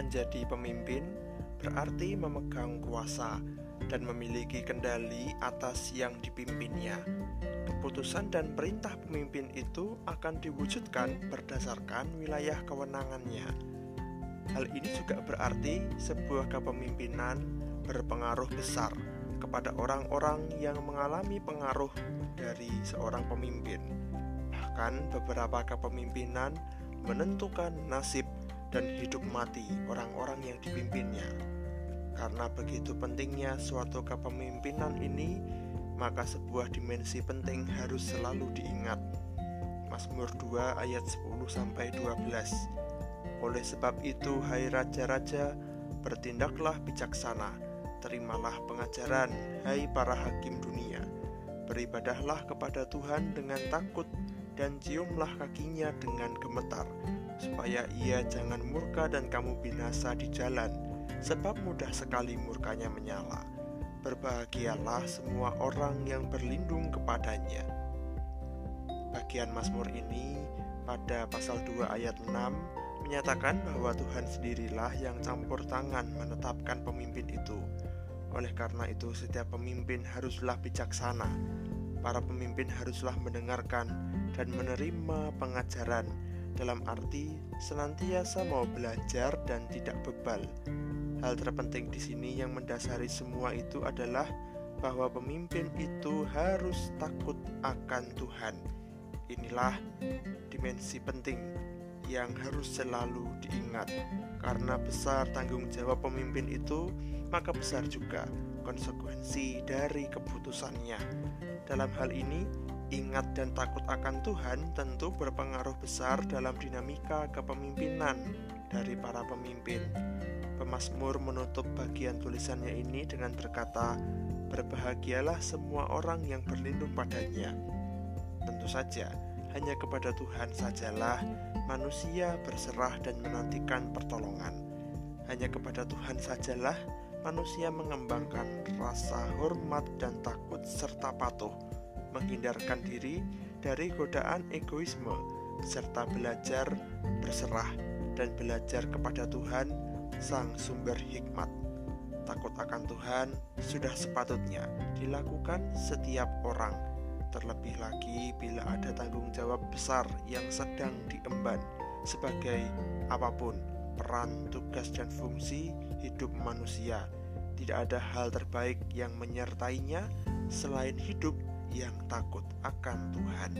Menjadi pemimpin berarti memegang kuasa dan memiliki kendali atas yang dipimpinnya. Keputusan dan perintah pemimpin itu akan diwujudkan berdasarkan wilayah kewenangannya. Hal ini juga berarti sebuah kepemimpinan berpengaruh besar kepada orang-orang yang mengalami pengaruh dari seorang pemimpin. Bahkan, beberapa kepemimpinan menentukan nasib dan hidup mati orang-orang yang dipimpinnya. Karena begitu pentingnya suatu kepemimpinan ini, maka sebuah dimensi penting harus selalu diingat. Mazmur 2 ayat 10 sampai 12. Oleh sebab itu, hai raja-raja, bertindaklah bijaksana, terimalah pengajaran, hai para hakim dunia. Beribadahlah kepada Tuhan dengan takut dan ciumlah kakinya dengan gemetar supaya ia jangan murka dan kamu binasa di jalan, sebab mudah sekali murkanya menyala. Berbahagialah semua orang yang berlindung kepadanya. Bagian Mazmur ini pada pasal 2 ayat 6 menyatakan bahwa Tuhan sendirilah yang campur tangan menetapkan pemimpin itu. Oleh karena itu, setiap pemimpin haruslah bijaksana. Para pemimpin haruslah mendengarkan dan menerima pengajaran dalam arti senantiasa mau belajar dan tidak bebal. Hal terpenting di sini yang mendasari semua itu adalah bahwa pemimpin itu harus takut akan Tuhan. Inilah dimensi penting yang harus selalu diingat, karena besar tanggung jawab pemimpin itu, maka besar juga konsekuensi dari keputusannya. Dalam hal ini, Ingat dan takut akan Tuhan tentu berpengaruh besar dalam dinamika kepemimpinan dari para pemimpin. Pemasmur menutup bagian tulisannya ini dengan berkata, "Berbahagialah semua orang yang berlindung padanya." Tentu saja, hanya kepada Tuhan sajalah manusia berserah dan menantikan pertolongan. Hanya kepada Tuhan sajalah manusia mengembangkan rasa hormat dan takut serta patuh menghindarkan diri dari godaan egoisme, serta belajar berserah dan belajar kepada Tuhan, Sang Sumber Hikmat. Takut akan Tuhan sudah sepatutnya dilakukan setiap orang, terlebih lagi bila ada tanggung jawab besar yang sedang diemban sebagai apa pun peran, tugas, dan fungsi hidup manusia. Tidak ada hal terbaik yang menyertainya selain hidup yang takut akan Tuhan.